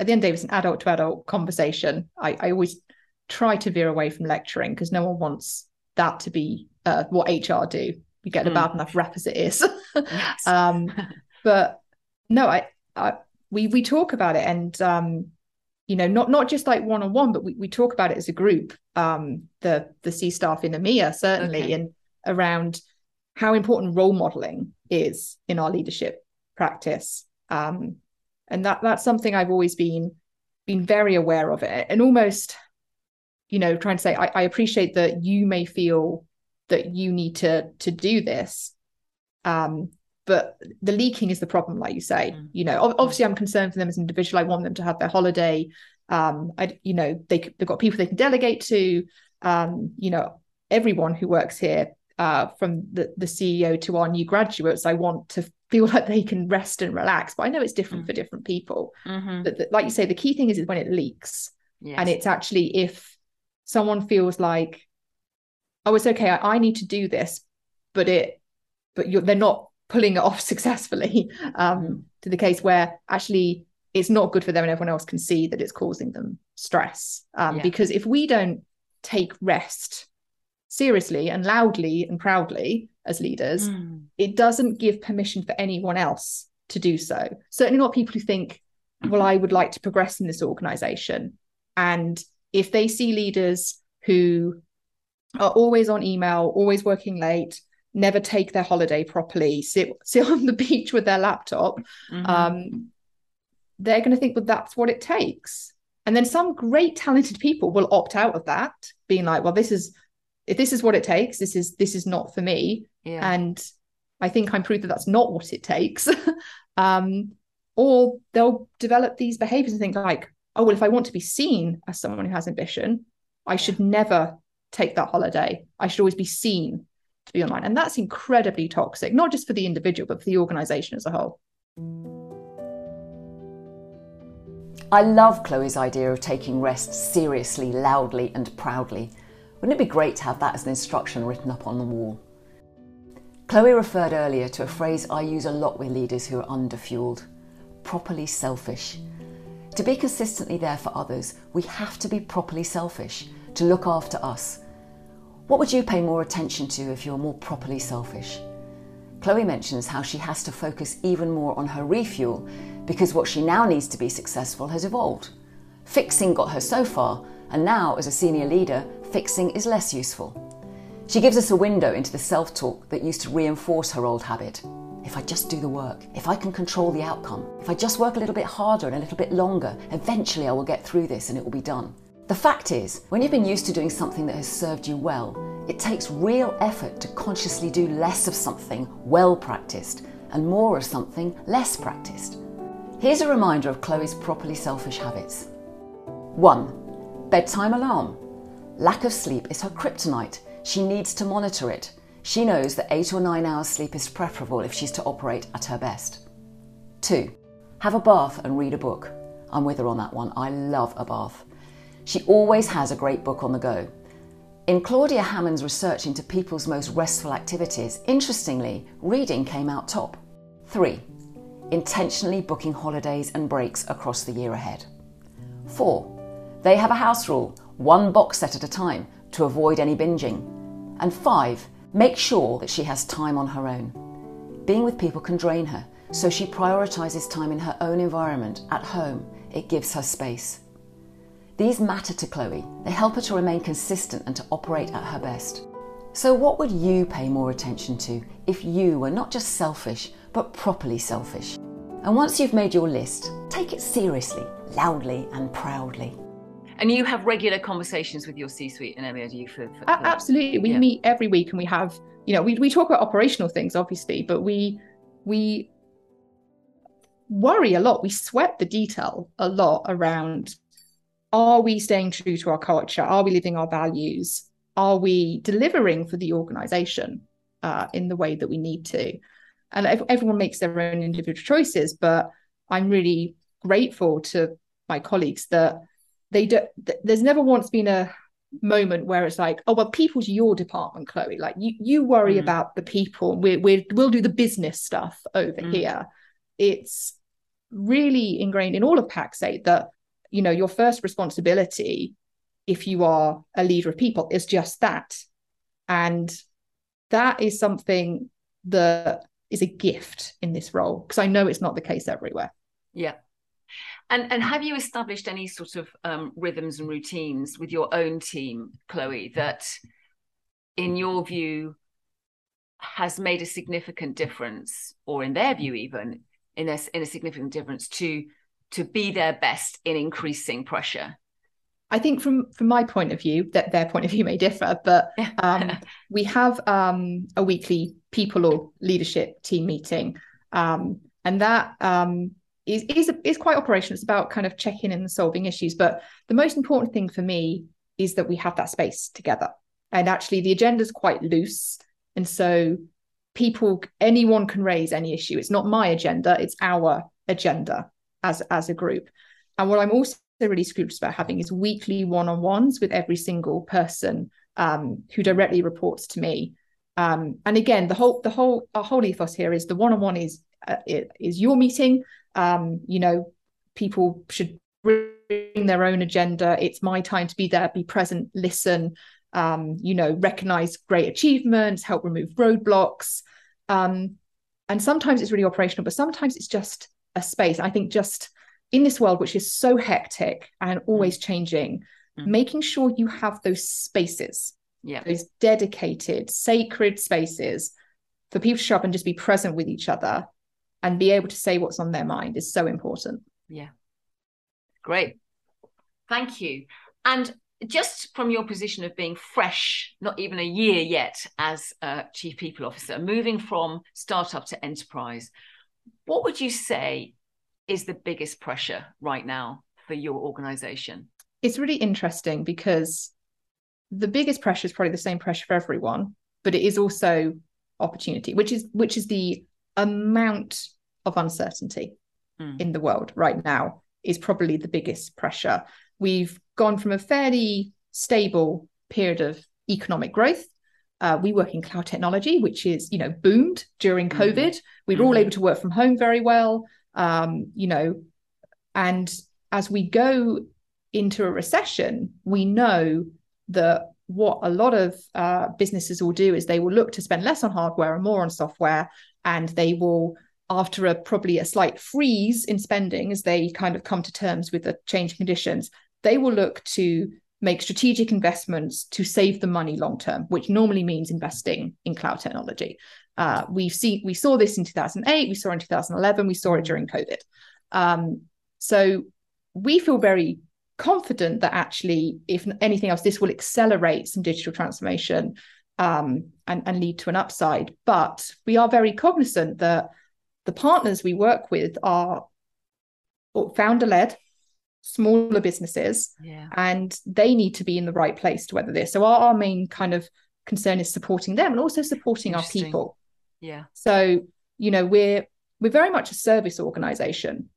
at the end of the day it's an adult to adult conversation. I i always try to veer away from lecturing because no one wants that to be uh, what hr do. We get a Mm. bad enough rep as it is. Yes. Um but no I, I we we talk about it and um you know not not just like one on one but we, we talk about it as a group. Um the the c staff in EMEA certainly Okay. and around how important role modeling is in our leadership practice. Um and that that's something I've always been been very aware of it and almost you know trying to say I, I appreciate that you may feel that you need to to do this um but the leaking is the problem like you say Mm. you know obviously i'm concerned for them as an individual i want them to have their holiday um i you know they, they've got people they can delegate to um you know everyone who works here uh from the the ceo to our new graduates i want to feel like they can rest and relax but i know it's different Mm. for different people Mhm. but, but like you say the key thing is, is when it leaks yes. and it's actually if someone feels like oh it's okay I, I need to do this but it but you're they're not pulling it off successfully um Mhm. to the case where actually it's not good for them and everyone else can see that it's causing them stress um Yeah. because if we don't take rest seriously and loudly and proudly as leaders Mm. it doesn't give permission for anyone else to do so. Certainly not people who think, well, I would like to progress in this organization. And if they see leaders who are always on email, always working late, never take their holiday properly, sit sit on the beach with their laptop, Mhm. um, they're going to think, well, that's what it takes. And then some great talented people will opt out of that, being like, well, this is if this is what it takes, this is this is not for me yeah and I think I'm proof that that's not what it takes. um, or they'll develop these behaviors and think like, oh well, if I want to be seen as someone who has ambition, I should never take that holiday. I should always be seen. to be online. And that's incredibly toxic, not just for the individual, but for the organization as a whole. I love Chloe's idea of taking rest seriously, loudly, and proudly. Wouldn't it be great to have that as an instruction written up on the wall? Chloe referred earlier to a phrase I use a lot with leaders who are underfueled properly selfish. To be consistently there for others, we have to be properly selfish, to look after us. What would you pay more attention to if you're more properly selfish? Chloe mentions how she has to focus even more on her refuel because what she now needs to be successful has evolved. Fixing got her so far, and now, as a senior leader, fixing is less useful. She gives us a window into the self talk that used to reinforce her old habit. If I just do the work, if I can control the outcome, if I just work a little bit harder and a little bit longer, eventually I will get through this and it will be done. The fact is, when you've been used to doing something that has served you well, it takes real effort to consciously do less of something well practiced and more of something less practiced. Here's a reminder of Chloe's properly selfish habits 1. Bedtime alarm. Lack of sleep is her kryptonite. She needs to monitor it. She knows that 8 or 9 hours sleep is preferable if she's to operate at her best. 2. Have a bath and read a book. I'm with her on that one. I love a bath. She always has a great book on the go. In Claudia Hammond's research into people's most restful activities, interestingly, reading came out top. 3. Intentionally booking holidays and breaks across the year ahead. 4. They have a house rule, one box set at a time, to avoid any binging. And 5. Make sure that she has time on her own. Being with people can drain her, so she prioritises time in her own environment, at home. It gives her space. These matter to Chloe. They help her to remain consistent and to operate at her best. So, what would you pay more attention to if you were not just selfish, but properly selfish? And once you've made your list, take it seriously, loudly, and proudly. And you have regular conversations with your C-suite and you? For, for, for Absolutely, we yeah. meet every week, and we have, you know, we we talk about operational things, obviously, but we we worry a lot. We sweat the detail a lot around are we staying true to our culture? Are we living our values? Are we delivering for the organization uh, in the way that we need to? And everyone makes their own individual choices, but I'm really grateful to my colleagues that they don't There's never once been a moment where it's like, oh well, people's your department, Chloe. Like you, you worry mm. about the people. We we we'll do the business stuff over mm. here. It's really ingrained in all of Pax8 that you know your first responsibility if you are a leader of people is just that and that is something that is a gift in this role because i know it's not the case everywhere yeah and and have you established any sort of um, rhythms and routines with your own team chloe that in your view has made a significant difference or in their view even in a, in a significant difference to to be their best in increasing pressure? I think from from my point of view, that their point of view may differ, but um, we have um, a weekly people or leadership team meeting, um, and that um, is is is quite operational. It's about kind of checking in and solving issues. But the most important thing for me is that we have that space together, and actually the agenda is quite loose, and so people anyone can raise any issue. It's not my agenda; it's our agenda as as a group. And what I'm also really scrupulous about having is weekly one-on-ones with every single person um, who directly reports to me. Um, and again, the whole the whole our whole ethos here is the one-on-one is uh, is your meeting. Um, you know, people should bring their own agenda. It's my time to be there, be present, listen. Um, you know, recognize great achievements, help remove roadblocks. Um, and sometimes it's really operational, but sometimes it's just a space. I think just in this world, which is so hectic and always mm. changing, mm. making sure you have those spaces, yeah, those dedicated, sacred spaces for people to show up and just be present with each other and be able to say what's on their mind is so important. Yeah. Great. Thank you. And just from your position of being fresh, not even a year yet as a chief people officer, moving from startup to enterprise, what would you say is the biggest pressure right now for your organization? It's really interesting because the biggest pressure is probably the same pressure for everyone. but it is also opportunity, which is which is the amount of uncertainty mm. in the world right now is probably the biggest pressure. We've gone from a fairly stable period of economic growth. Uh, we work in cloud technology, which is you know boomed during mm-hmm. COVID. We were mm-hmm. all able to work from home very well. Um, you know, and as we go into a recession, we know that what a lot of uh, businesses will do is they will look to spend less on hardware and more on software, and they will, after a probably a slight freeze in spending as they kind of come to terms with the changing conditions, they will look to make strategic investments to save the money long term, which normally means investing in cloud technology. Uh, we've seen we saw this in 2008, we saw it in 2011, we saw it during COVID. Um, so we feel very confident that actually, if anything else, this will accelerate some digital transformation um, and, and lead to an upside. But we are very cognizant that the partners we work with are founder led, smaller businesses, yeah. and they need to be in the right place to weather this. So our, our main kind of concern is supporting them and also supporting our people. Yeah. So you know we're we're very much a service organization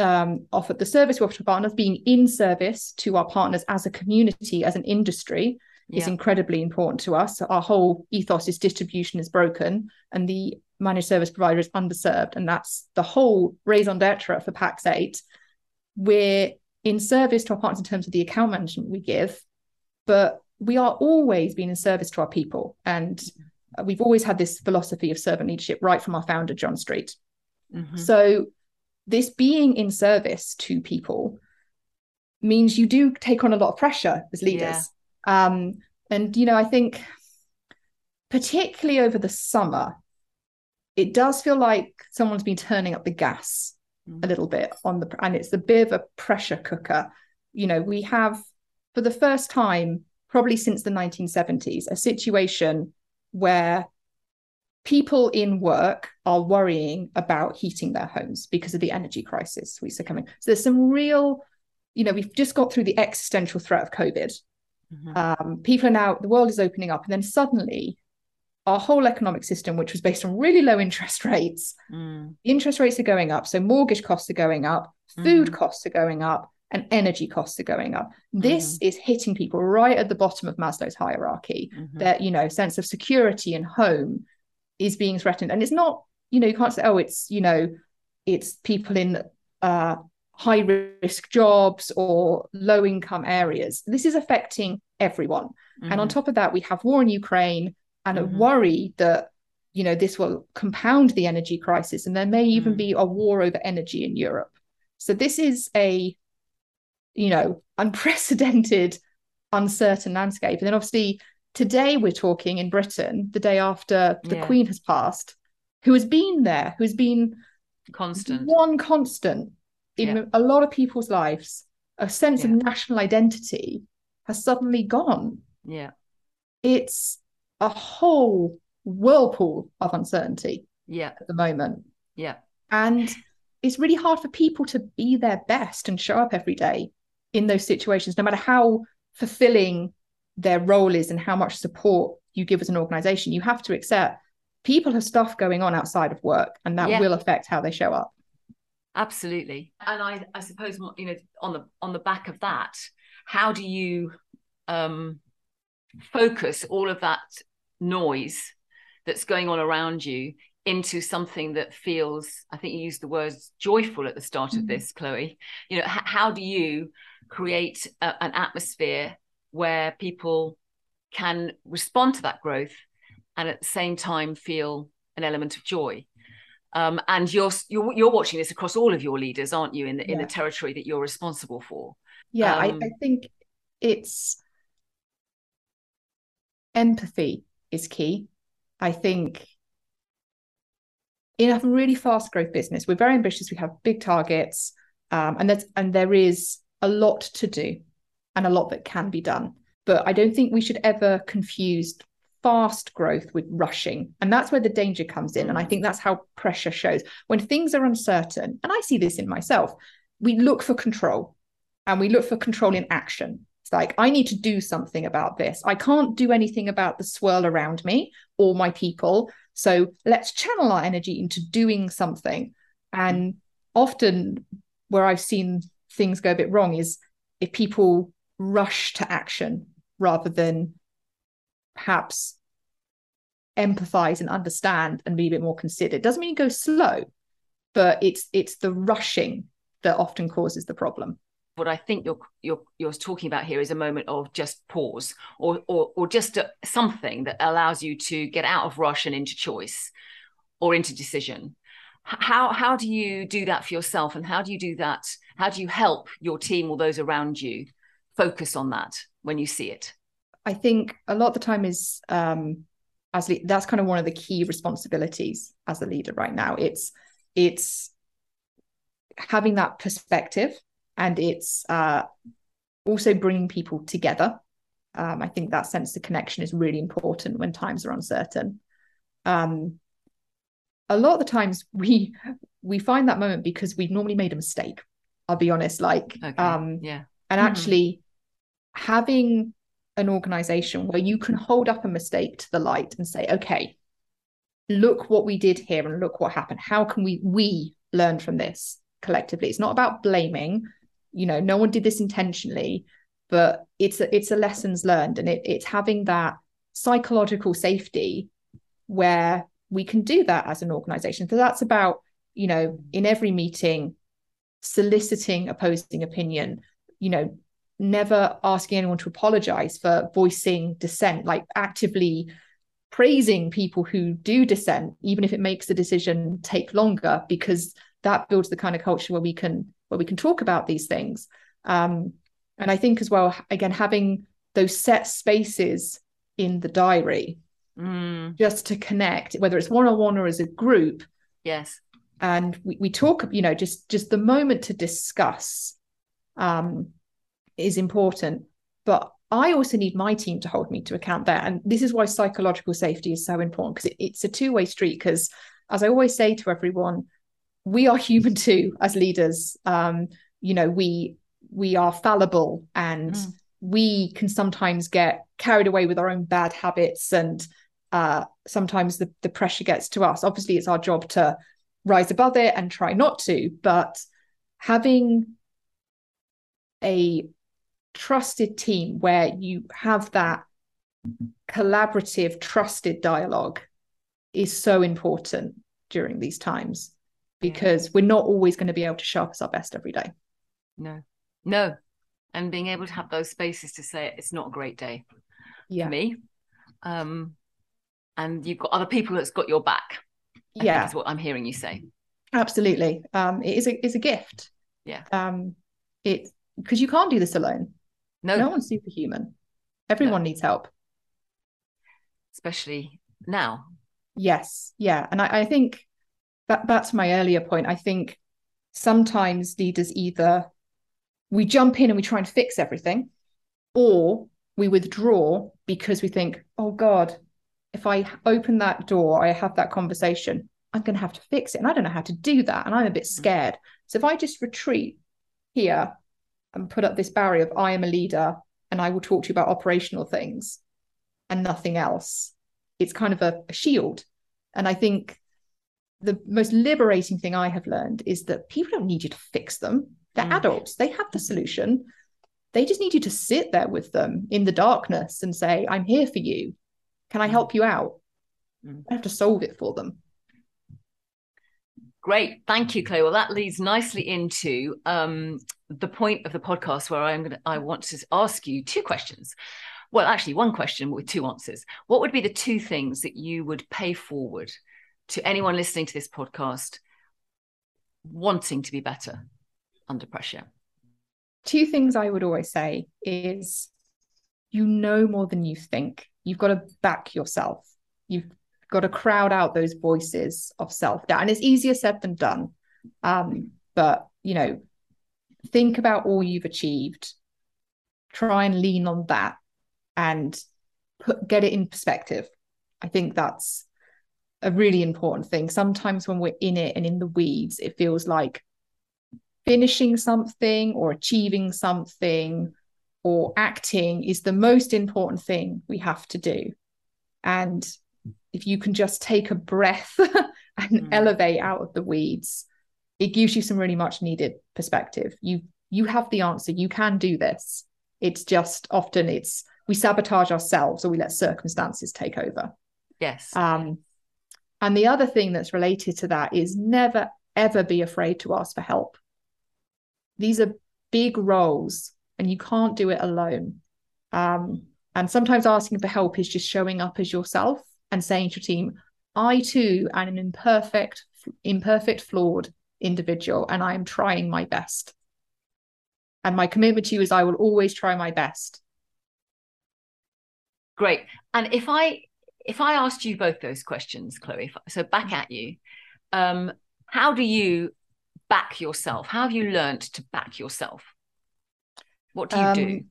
um, offered the service we offer to partners, being in service to our partners as a community, as an industry, yeah. is incredibly important to us. Our whole ethos is distribution is broken and the managed service provider is underserved. And that's the whole raison d'etre for Pax8. We're in service to our partners in terms of the account management we give, but we are always being in service to our people. And we've always had this philosophy of servant leadership right from our founder, John Street. Mm-hmm. So this being in service to people means you do take on a lot of pressure as leaders. Um, and, you know, I think particularly over the summer, it does feel like someone's been turning up the gas mm. a little bit on the, and it's a bit of a pressure cooker. You know, we have for the first time, probably since the 1970s, a situation where people in work are worrying about heating their homes because of the energy crisis we see coming. So there's some real, you know, we've just got through the existential threat of COVID. Mm-hmm. Um, people are now, the world is opening up, and then suddenly our whole economic system, which was based on really low interest rates, mm. interest rates are going up. So mortgage costs are going up, food mm-hmm. costs are going up, and energy costs are going up. This mm-hmm. is hitting people right at the bottom of Maslow's hierarchy. Mm-hmm. That you know, sense of security and home is being threatened and it's not you know you can't say oh it's you know it's people in uh, high risk jobs or low income areas this is affecting everyone mm-hmm. and on mm-hmm. top of that we have war in ukraine and mm-hmm. a worry that you know this will compound the energy crisis and there may even mm-hmm. be a war over energy in europe so this is a you know unprecedented uncertain landscape and then obviously Today we're talking in Britain, the day after the yeah. Queen has passed, who has been there, who's been constant, one constant in yeah. a lot of people's lives. A sense yeah. of national identity has suddenly gone. Yeah. It's a whole whirlpool of uncertainty. Yeah. At the moment. Yeah. And it's really hard for people to be their best and show up every day in those situations, no matter how fulfilling their role is and how much support you give as an organization you have to accept people have stuff going on outside of work and that yeah. will affect how they show up absolutely and i i suppose you know on the on the back of that how do you um focus all of that noise that's going on around you into something that feels i think you used the words joyful at the start mm-hmm. of this chloe you know h- how do you create a, an atmosphere where people can respond to that growth and at the same time feel an element of joy. Um, and you're, you're you're watching this across all of your leaders, aren't you? In the yeah. in the territory that you're responsible for. Yeah, um, I, I think it's empathy is key. I think in a really fast growth business, we're very ambitious. We have big targets, um, and that's and there is a lot to do and a lot that can be done. But I don't think we should ever confuse fast growth with rushing. And that's where the danger comes in. And I mm. think that's how pressure shows. When things are uncertain, and I see this in myself, we look for control and we look for control in action. It's like, I need to do something about this. I can't do anything about the swirl around me or my people. So let's channel our energy into doing something. And mm. often, where I've seen things go a bit wrong is if people rush to action rather than perhaps empathize and understand and be a bit more considered. Doesn't mean go slow, but it's it's the rushing that often causes the problem. What I think you're you're you're talking about here is a moment of just pause, or or or just a, something that allows you to get out of rush and into choice, or into decision. How how do you do that for yourself, and how do you do that? How do you help your team or those around you focus on that when you see it? I think a lot of the time is um, as le- that's kind of one of the key responsibilities as a leader right now. It's it's having that perspective and it's uh, also bringing people together. Um, I think that sense of connection is really important when times are uncertain. Um, a lot of the times we we find that moment because we've normally made a mistake. I'll be honest, like okay. um, yeah, and mm-hmm. actually having an organization where you can hold up a mistake to the light and say, okay, look what we did here and look what happened. How can we we learn from this collectively? It's not about blaming. You know, no one did this intentionally, but it's a, it's a lessons learned, and it, it's having that psychological safety where we can do that as an organization. So that's about you know in every meeting soliciting opposing opinion you know never asking anyone to apologize for voicing dissent, like actively praising people who do dissent, even if it makes the decision take longer, because that builds the kind of culture where we can where we can talk about these things. Um, and I think as well, again, having those set spaces in the diary mm. just to connect, whether it's one on one or as a group. Yes. And we, we talk, you know, just just the moment to discuss um, is important. But I also need my team to hold me to account there. And this is why psychological safety is so important because it, it's a two way street. Because as I always say to everyone, we are human too as leaders. Um, you know, we we are fallible and mm. we can sometimes get carried away with our own bad habits and uh, sometimes the, the pressure gets to us. Obviously, it's our job to rise above it and try not to, but having a trusted team where you have that collaborative, trusted dialogue is so important during these times because yeah. we're not always going to be able to show up as our best every day. No, no. And being able to have those spaces to say it's not a great day yeah. for me. Um, and you've got other people that's got your back. I yeah. That's what I'm hearing you say. Absolutely. Um, it is a, it's a gift. Yeah. Um, it, because you can't do this alone. No, no one's superhuman. Everyone no. needs help, especially now. Yes, yeah, and I, I think that back to my earlier point. I think sometimes leaders either we jump in and we try and fix everything, or we withdraw because we think, oh God, if I open that door, I have that conversation, I'm going to have to fix it. And I don't know how to do that. And I'm a bit mm. scared. So if I just retreat here and put up this barrier of I am a leader and I will talk to you about operational things and nothing else. It's kind of a, a shield. And I think the most liberating thing I have learned is that people don't need you to fix them. They're mm. adults, they have the solution. They just need you to sit there with them in the darkness and say, I'm here for you. Can I mm. help you out? Mm. I have to solve it for them. Great, thank you, Chloe. Well, that leads nicely into um, the point of the podcast where I'm going to, I want to ask you two questions. Well, actually, one question with two answers. What would be the two things that you would pay forward to anyone listening to this podcast wanting to be better under pressure? Two things I would always say is you know more than you think. You've got to back yourself. You've got to crowd out those voices of self doubt. And it's easier said than done. Um, but, you know, think about all you've achieved, try and lean on that and put, get it in perspective. I think that's a really important thing. Sometimes when we're in it and in the weeds, it feels like finishing something or achieving something or acting is the most important thing we have to do. And if you can just take a breath and mm. elevate out of the weeds, it gives you some really much needed perspective. You you have the answer. You can do this. It's just often it's we sabotage ourselves or we let circumstances take over. Yes. Um, and the other thing that's related to that is never ever be afraid to ask for help. These are big roles and you can't do it alone. Um, and sometimes asking for help is just showing up as yourself and saying to your team, I too am an imperfect, imperfect, flawed individual, and I am trying my best. And my commitment to you is I will always try my best. Great. And if I if I asked you both those questions, Chloe, so back at you, um, how do you back yourself? How have you learned to back yourself? What do you um, do?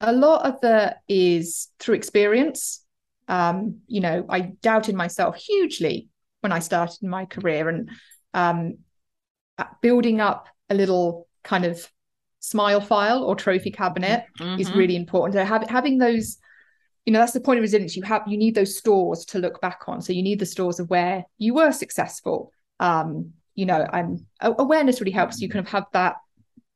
A lot of that is through experience. Um, you know, I doubted myself hugely when I started my career and um, building up a little kind of smile file or trophy cabinet mm-hmm. is really important. So have, having those, you know, that's the point of resilience. You have you need those stores to look back on. So you need the stores of where you were successful. Um, you know, and awareness really helps. You kind of have that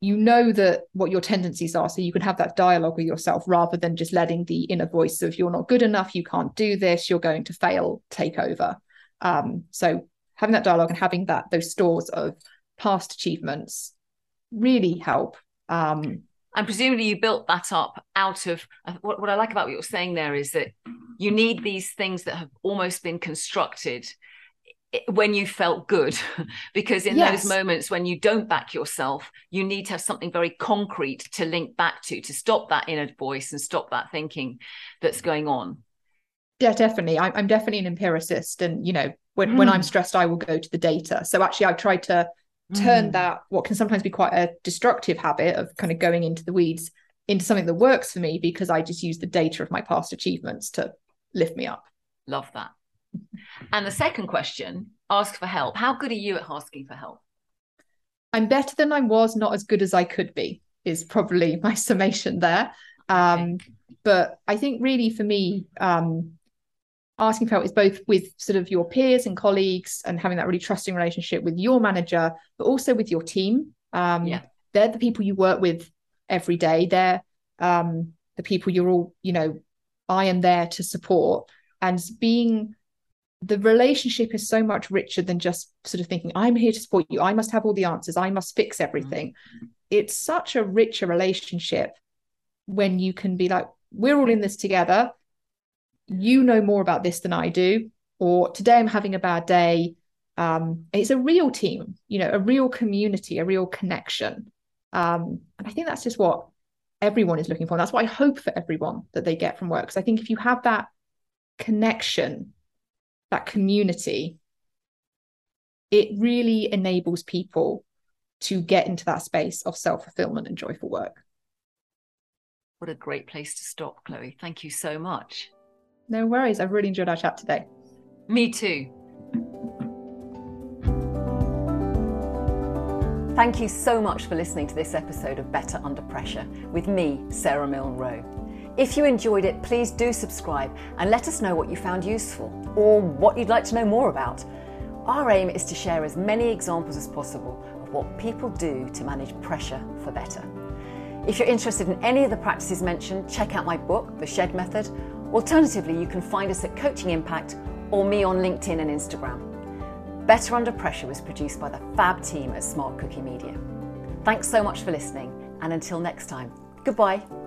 you know that what your tendencies are so you can have that dialogue with yourself rather than just letting the inner voice of you're not good enough you can't do this you're going to fail take over. Um, so having that dialogue and having that those stores of past achievements really help. Um, and presumably you built that up out of what, what i like about what you're saying there is that you need these things that have almost been constructed when you felt good because in yes. those moments when you don't back yourself you need to have something very concrete to link back to to stop that inner voice and stop that thinking that's going on yeah definitely I, am definitely an empiricist and you know when, mm. when i'm mm. stressed i will go to the data so actually i've tried to turn mm. that what can sometimes be quite a destructive habit of kind of going into the weeds into something that works for me because i just use the data of my past achievements to lift me up love that and the second question ask for help. How good are you at asking for help? I'm better than I was, not as good as I could be, is probably my summation there. Um, okay. But I think really for me, um, asking for help is both with sort of your peers and colleagues and having that really trusting relationship with your manager, but also with your team. Um, yeah. They're the people you work with every day. They're um, the people you're all, you know, I am there to support. And being the relationship is so much richer than just sort of thinking i'm here to support you. I must have all the answers. I must fix everything. Mm-hmm. it's such a richer relationship when you can be like we're all in this together. You know more about this than i do or today i'm having a bad day. Um, it's a real team you know a real community a real connection. Um, and i think that's just what everyone is looking for. And that's what i hope for everyone that they get from work. Because i think if you have that connection that community, it really enables people to get into that space of self fulfillment and joyful work. What a great place to stop, Chloe. Thank you so much. No worries. I've really enjoyed our chat today. Me too. Thank you so much for listening to this episode of Better Under Pressure with me, Sarah Milne Rowe. If you enjoyed it, please do subscribe and let us know what you found useful or what you'd like to know more about. Our aim is to share as many examples as possible of what people do to manage pressure for better. If you're interested in any of the practices mentioned, check out my book, The Shed Method. Alternatively, you can find us at Coaching Impact or me on LinkedIn and Instagram. Better Under Pressure was produced by the fab team at Smart Cookie Media. Thanks so much for listening, and until next time, goodbye.